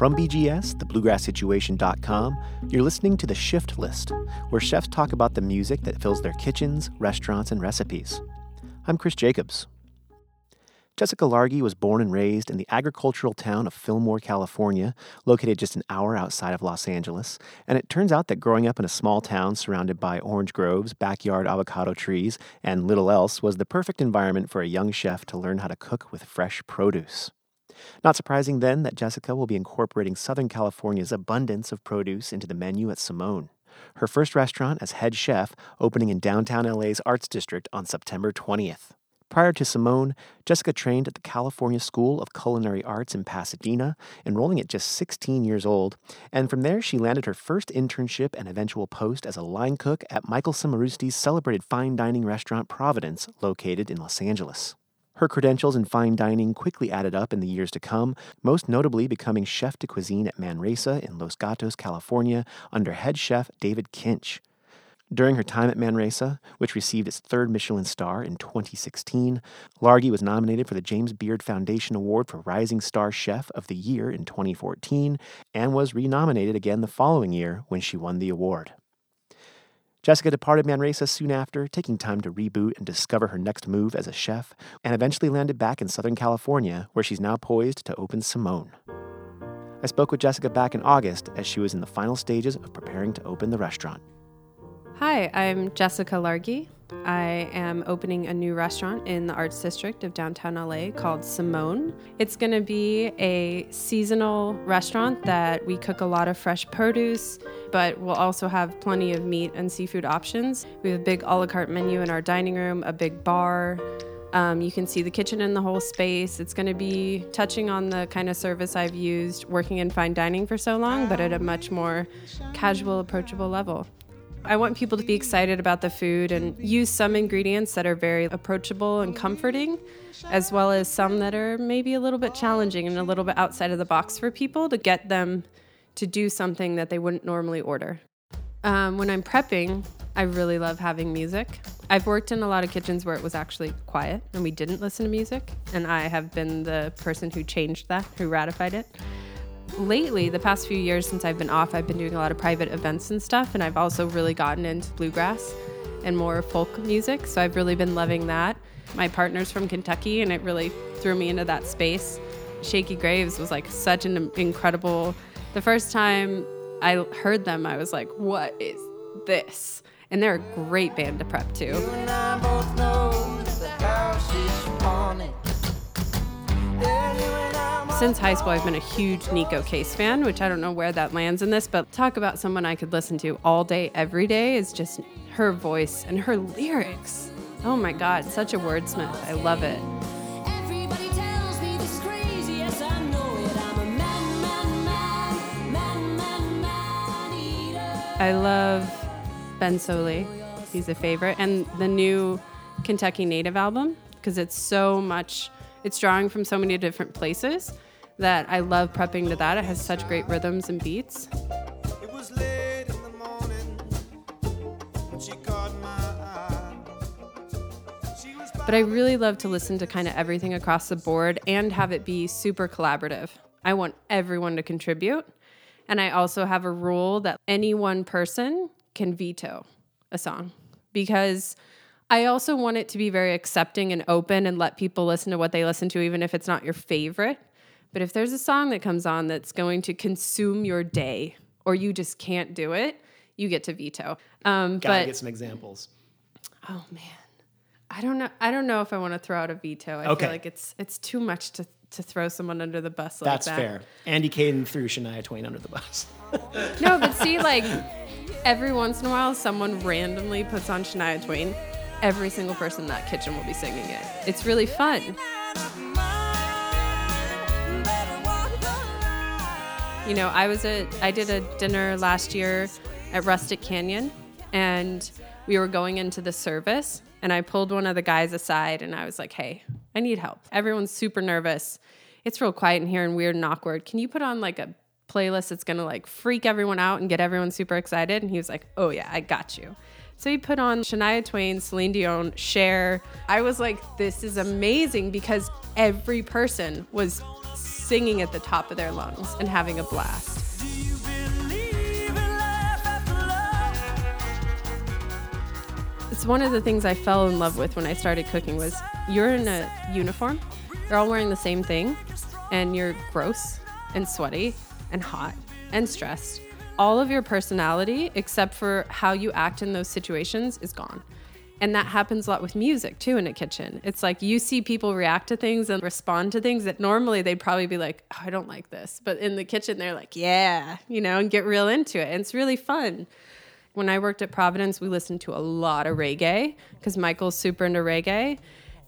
From BGS, thebluegrasssituation.com, you're listening to The Shift List, where chefs talk about the music that fills their kitchens, restaurants, and recipes. I'm Chris Jacobs. Jessica Largey was born and raised in the agricultural town of Fillmore, California, located just an hour outside of Los Angeles. And it turns out that growing up in a small town surrounded by orange groves, backyard avocado trees, and little else was the perfect environment for a young chef to learn how to cook with fresh produce. Not surprising then that Jessica will be incorporating Southern California's abundance of produce into the menu at Simone. Her first restaurant as head chef opening in downtown LA's Arts District on September 20th. Prior to Simone, Jessica trained at the California School of Culinary Arts in Pasadena, enrolling at just 16 years old, and from there she landed her first internship and eventual post as a line cook at Michael Cimarusti's celebrated fine dining restaurant Providence, located in Los Angeles. Her credentials in fine dining quickly added up in the years to come, most notably becoming chef de cuisine at Manresa in Los Gatos, California, under head chef David Kinch. During her time at Manresa, which received its third Michelin star in 2016, Largey was nominated for the James Beard Foundation Award for Rising Star Chef of the Year in 2014 and was renominated again the following year when she won the award. Jessica departed Manresa soon after, taking time to reboot and discover her next move as a chef, and eventually landed back in Southern California, where she's now poised to open Simone. I spoke with Jessica back in August as she was in the final stages of preparing to open the restaurant. Hi, I'm Jessica Largey. I am opening a new restaurant in the Arts District of downtown LA called Simone. It's going to be a seasonal restaurant that we cook a lot of fresh produce, but we'll also have plenty of meat and seafood options. We have a big a la carte menu in our dining room, a big bar. Um, you can see the kitchen in the whole space. It's going to be touching on the kind of service I've used working in fine dining for so long, but at a much more casual, approachable level. I want people to be excited about the food and use some ingredients that are very approachable and comforting, as well as some that are maybe a little bit challenging and a little bit outside of the box for people to get them to do something that they wouldn't normally order. Um, when I'm prepping, I really love having music. I've worked in a lot of kitchens where it was actually quiet and we didn't listen to music, and I have been the person who changed that, who ratified it lately, the past few years since I've been off, I've been doing a lot of private events and stuff, and I've also really gotten into bluegrass and more folk music. So I've really been loving that. My partner's from Kentucky, and it really threw me into that space. Shakey Graves was like such an incredible. The first time I heard them, I was like, "What is this?" And they're a great band to prep to. Since high school, I've been a huge Neko Case fan, which I don't know where that lands in this, but talk about someone I could listen to all day, every day is just her voice and her lyrics. Oh my God, such a wordsmith. I love it. I love Ben Sollee. He's a favorite. And the new Kentucky Native album, because it's so much, it's drawing from so many different places that I love prepping to that. It has such great rhythms and beats. But I really love to listen to kind of everything across the board and have it be super collaborative. I want everyone to contribute. And I also have a rule that any one person can veto a song because I also want it to be very accepting and open and let people listen to what they listen to, even if it's not your favorite. But if there's a song that comes on that's going to consume your day or you just can't do it, you get to veto. Um, Gotta but, get some examples. Oh man, I don't know. I don't know if I want to throw out a veto. I okay. feel like it's it's too much to to throw someone under the bus like That's that. fair. Andy Caden threw Shania Twain under the bus. no, but see, like every once in a while, someone randomly puts on Shania Twain. Every single person in that kitchen will be singing it. It's really fun. You know, I was at I did a dinner last year at Rustic Canyon and we were going into the service and I pulled one of the guys aside and I was like, "Hey, I need help. Everyone's super nervous. It's real quiet in here and weird and awkward. Can you put on like a playlist that's to like freak everyone out and get everyone super excited?" And he was like, "Oh yeah, I got you." So he put on Shania Twain, Celine Dion, Cher. I was like, this is amazing because every person was singing at the top of their lungs and having a blast. It's one of the things I fell in love with when I started cooking was you're in a uniform. They're all wearing the same thing and you're gross and sweaty and hot and stressed. All of your personality except for how you act in those situations is gone. And that happens a lot with music too in a kitchen. It's like you see people react to things and respond to things that normally they'd probably be like, oh, I don't like this. But in the kitchen, they're like, yeah, you know, and get real into it. And it's really fun. When I worked at Providence, we listened to a lot of reggae because Michael's super into reggae,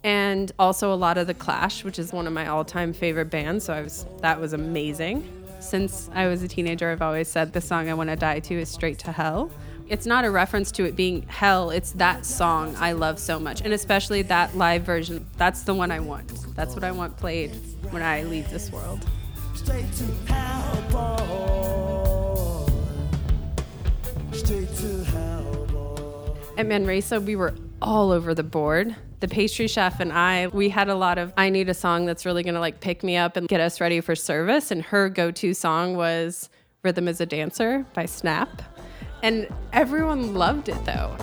and also a lot of The Clash, which is one of my all-time favorite bands. So I was that was amazing. Since I was a teenager, I've always said the song I want to die to is Straight to Hell. It's not a reference to it being hell, it's that song I love so much, and especially that live version. That's the one I want. That's what I want played when I leave this world. Straight to hell. Straight to hell. At Manresa, we were all over the board. The pastry chef and I, we had a lot of I need a song that's really going to like pick me up and get us ready for service and her go-to song was Rhythm is a Dancer by Snap. And everyone loved it though.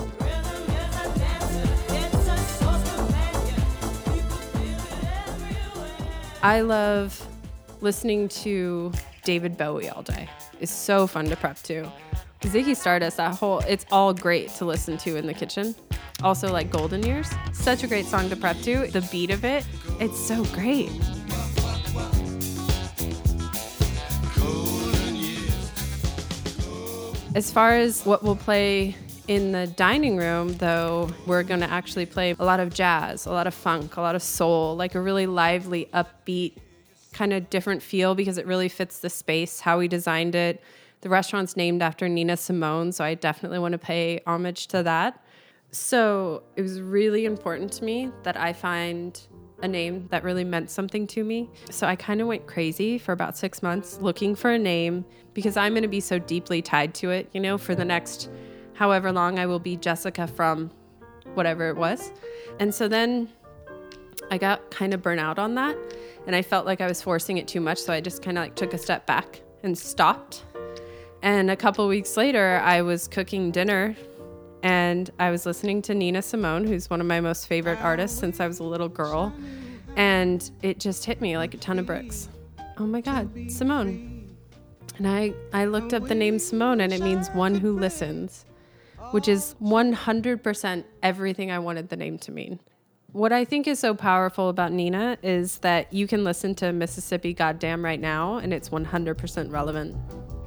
I love listening to David Bowie all day. It's so fun to prep to. Ziggy Stardust, that whole, it's all great to listen to in the kitchen. Also, like Golden Years, such a great song to prep to. The beat of it, it's so great. As far as what we'll play in the dining room, though, we're going to actually play a lot of jazz, a lot of funk, a lot of soul, like a really lively, upbeat, kind of different feel because it really fits the space, how we designed it. The restaurant's named after Nina Simone, so I definitely want to pay homage to that. So it was really important to me that I find a name that really meant something to me. So I kind of went crazy for about six months looking for a name because I'm going to be so deeply tied to it, you know, for the next however long I will be Jessica from whatever it was. And so then I got kind of burnt out on that and I felt like I was forcing it too much. So I just kind of like took a step back and stopped. And a couple weeks later, I was cooking dinner and I was listening to Nina Simone, who's one of my most favorite artists since I was a little girl, and it just hit me like a ton of bricks. Oh my God, Simone. And I, I looked up the name Simone, and it means one who listens, which is 100% everything I wanted the name to mean. What I think is so powerful about Nina is that you can listen to Mississippi Goddam right now, and it's 100% relevant.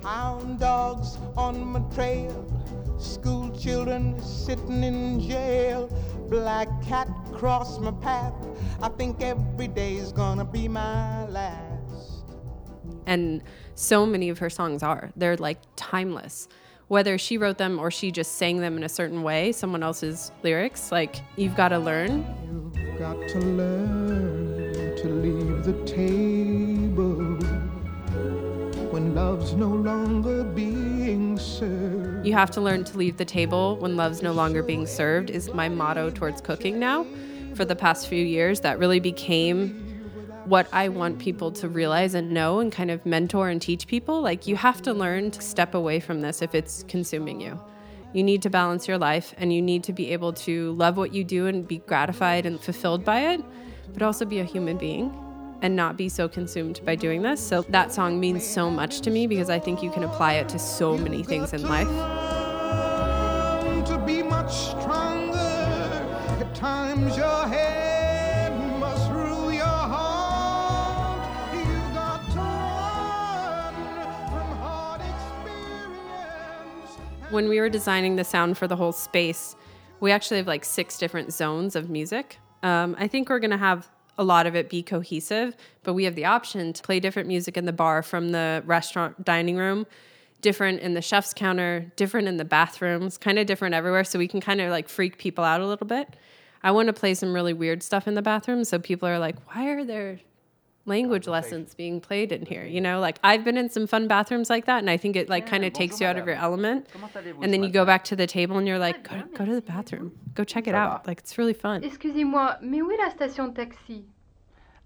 Hound dogs on my trail School children sitting in jail. Black cat cross my path. I think every day's gonna be my last. And so many of her songs are. They're like timeless. Whether she wrote them or she just sang them in a certain way, someone else's lyrics, like, you've got to learn. You've got to learn to leave the table love's no longer being served. You have to learn to leave the table when love's no longer being served, is my motto towards cooking now. For the past few years, that really became what I want people to realize and know and kind of mentor and teach people. Like, you have to learn to step away from this if it's consuming you. You need to balance your life and you need to be able to love what you do and be gratified and fulfilled by it, but also be a human being and not be so consumed by doing this. So that song means so much to me because I think you can apply it to so many things in life. When we were designing the sound for the whole space, we actually have like six different zones of music. Um, I think we're going to have a lot of it be cohesive, but we have the option to play different music in the bar from the restaurant dining room, different in the chef's counter, different in the bathrooms, kind of different everywhere. So we can kind of like freak people out a little bit. I want to play some really weird stuff in the bathroom so people are like, why are there language lessons being played in here? You know, like I've been in some fun bathrooms like that, and I think it like kind of takes you out of your element. And then you go back to the table and you're like, go, go to the bathroom, go check it out. Like it's really fun. Excusez-moi, mais où est la station de taxi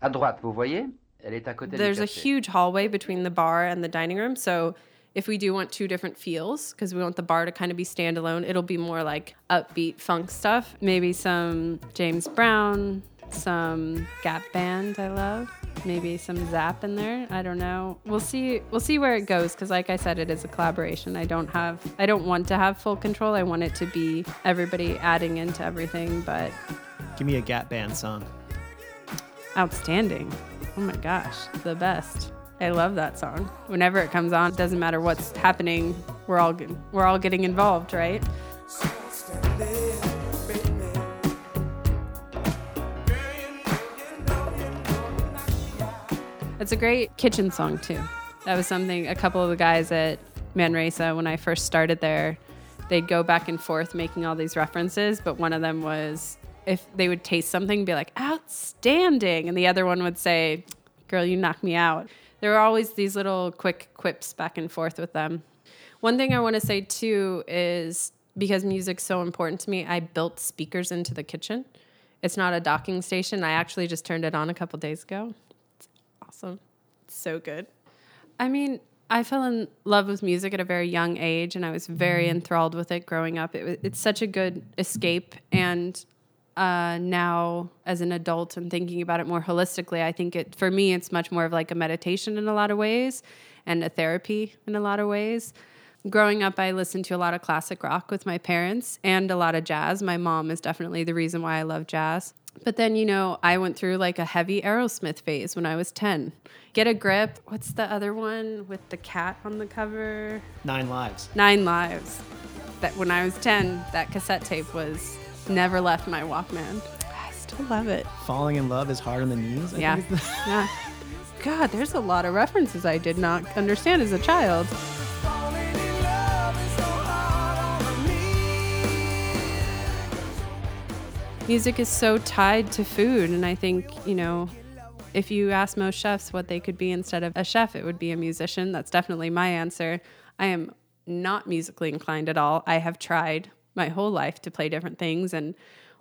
À droite, vous voyez Elle est à côté du there's a huge hallway between the bar and the dining room. So if we do want two different feels, because we want the bar to kind of be standalone, it'll be more like upbeat funk stuff. Maybe some James Brown, some Gap Band I love. Maybe some Zap in there. I don't know. We'll see. We'll see where it goes. Because, like I said, it is a collaboration. I don't have. I don't want to have full control. I want it to be everybody adding into everything. But Give me a Gap Band song. Outstanding. Oh my gosh, the best. I love that song. Whenever it comes on, it doesn't matter what's happening, we're all we're all getting involved, right? It's a great kitchen song too. That was something a couple of the guys at Manresa when I first started there, they'd go back and forth making all these references, but one of them was if they would taste something, be like, outstanding. And the other one would say, girl, you knocked me out. There were always these little quick quips back and forth with them. One thing I want to say too is because music's so important to me, I built speakers into the kitchen. It's not a docking station. I actually just turned it on a couple days ago. Awesome. So good. I mean, I fell in love with music at a very young age, and I was very enthralled with it growing up. It was, it's such a good escape, and uh, now as an adult and thinking about it more holistically, I think it for me it's much more of like a meditation in a lot of ways, and a therapy in a lot of ways. Growing up, I listened to a lot of classic rock with my parents and a lot of jazz. My mom is definitely the reason why I love jazz. But then, you know, I went through like a heavy Aerosmith phase when I was 10. Get a grip. What's the other one with the cat on the cover? Nine Lives. Nine Lives. That when I was 10, that cassette tape was never left my Walkman. I still love it. Falling in Love is Hard on the Knees. I Yeah. think Yeah. God, there's a lot of references I did not understand as a child. Music is so tied to food, and I think, you know, if you ask most chefs what they could be instead of a chef, it would be a musician. That's definitely my answer. I am not musically inclined at all. I have tried my whole life to play different things and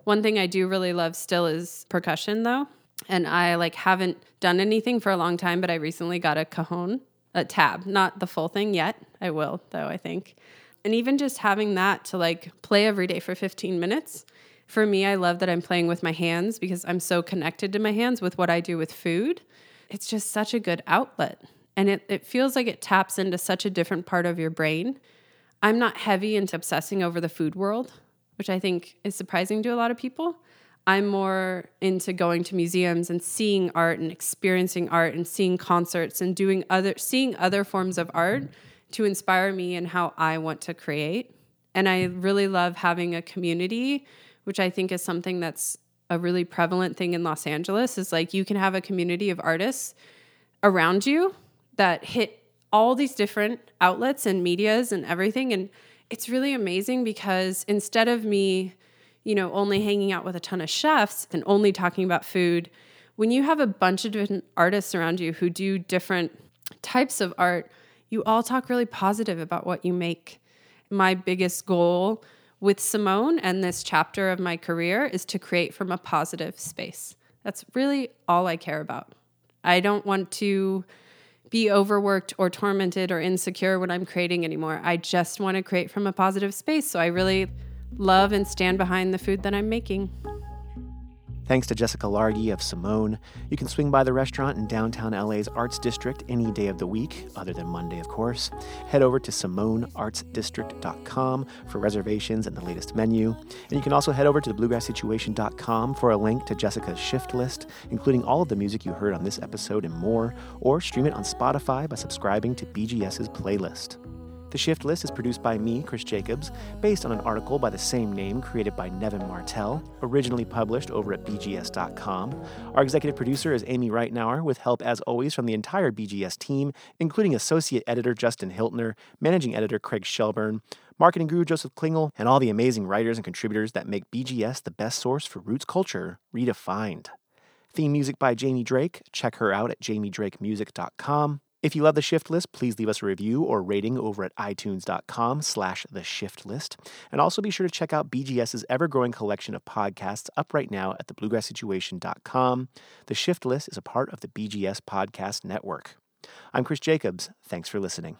one thing I do really love still is percussion though. And I like haven't done anything for a long time, but I recently got a cajon, a tab, not the full thing yet. I will though, I think. And even just having that to like play every day for 15 minutes. For me, I love that I'm playing with my hands because I'm so connected to my hands with what I do with food. It's just such a good outlet. And it, it feels like it taps into such a different part of your brain. I'm not heavy into obsessing over the food world, which I think is surprising to a lot of people. I'm more into going to museums and seeing art and experiencing art and seeing concerts and doing other seeing other forms of art to inspire me and how I want to create. And I really love having a community, which I think is something that's a really prevalent thing in Los Angeles is like you can have a community of artists around you that hit all these different outlets and medias and everything. And it's really amazing because instead of me you know only hanging out with a ton of chefs and only talking about food when you have a bunch of different artists around you who do different types of art you all talk really positive about what you make. My biggest goal with Simone and this chapter of my career is to create from a positive space that's really all I care about I don't want to be overworked or tormented or insecure when I'm creating anymore. I just want to create from a positive space. So I really love and stand behind the food that I'm making. Thanks to Jessica Largey of Simone. You can swing by the restaurant in downtown LA's Arts District any day of the week, other than Monday, of course. Head over to simoneartsdistrict.com for reservations and the latest menu. And you can also head over to thebluegrasssituation.com for a link to Jessica's shift list, including all of the music you heard on this episode and more, or stream it on Spotify by subscribing to BGS's playlist. The Shift List is produced by me, Chris Jacobs, based on an article by the same name created by Nevin Martell, originally published over at BGS.com. Our executive producer is Amy Reitnouer, with help as always from the entire BGS team, including associate editor Justin Hiltner, managing editor Craig Shelburne, marketing guru Joseph Klingel, and all the amazing writers and contributors that make BGS the best source for roots culture redefined. Theme music by Jamie Drake. Check her out at jamiedrakemusic.com. If you love The Shift List, please leave us a review or rating over at itunes.com slash The Shift List. And also be sure to check out BGS's ever-growing collection of podcasts up right now at thebluegrasssituation.com. The Shift List is a part of the BGS Podcast Network. I'm Chris Jacobs. Thanks for listening.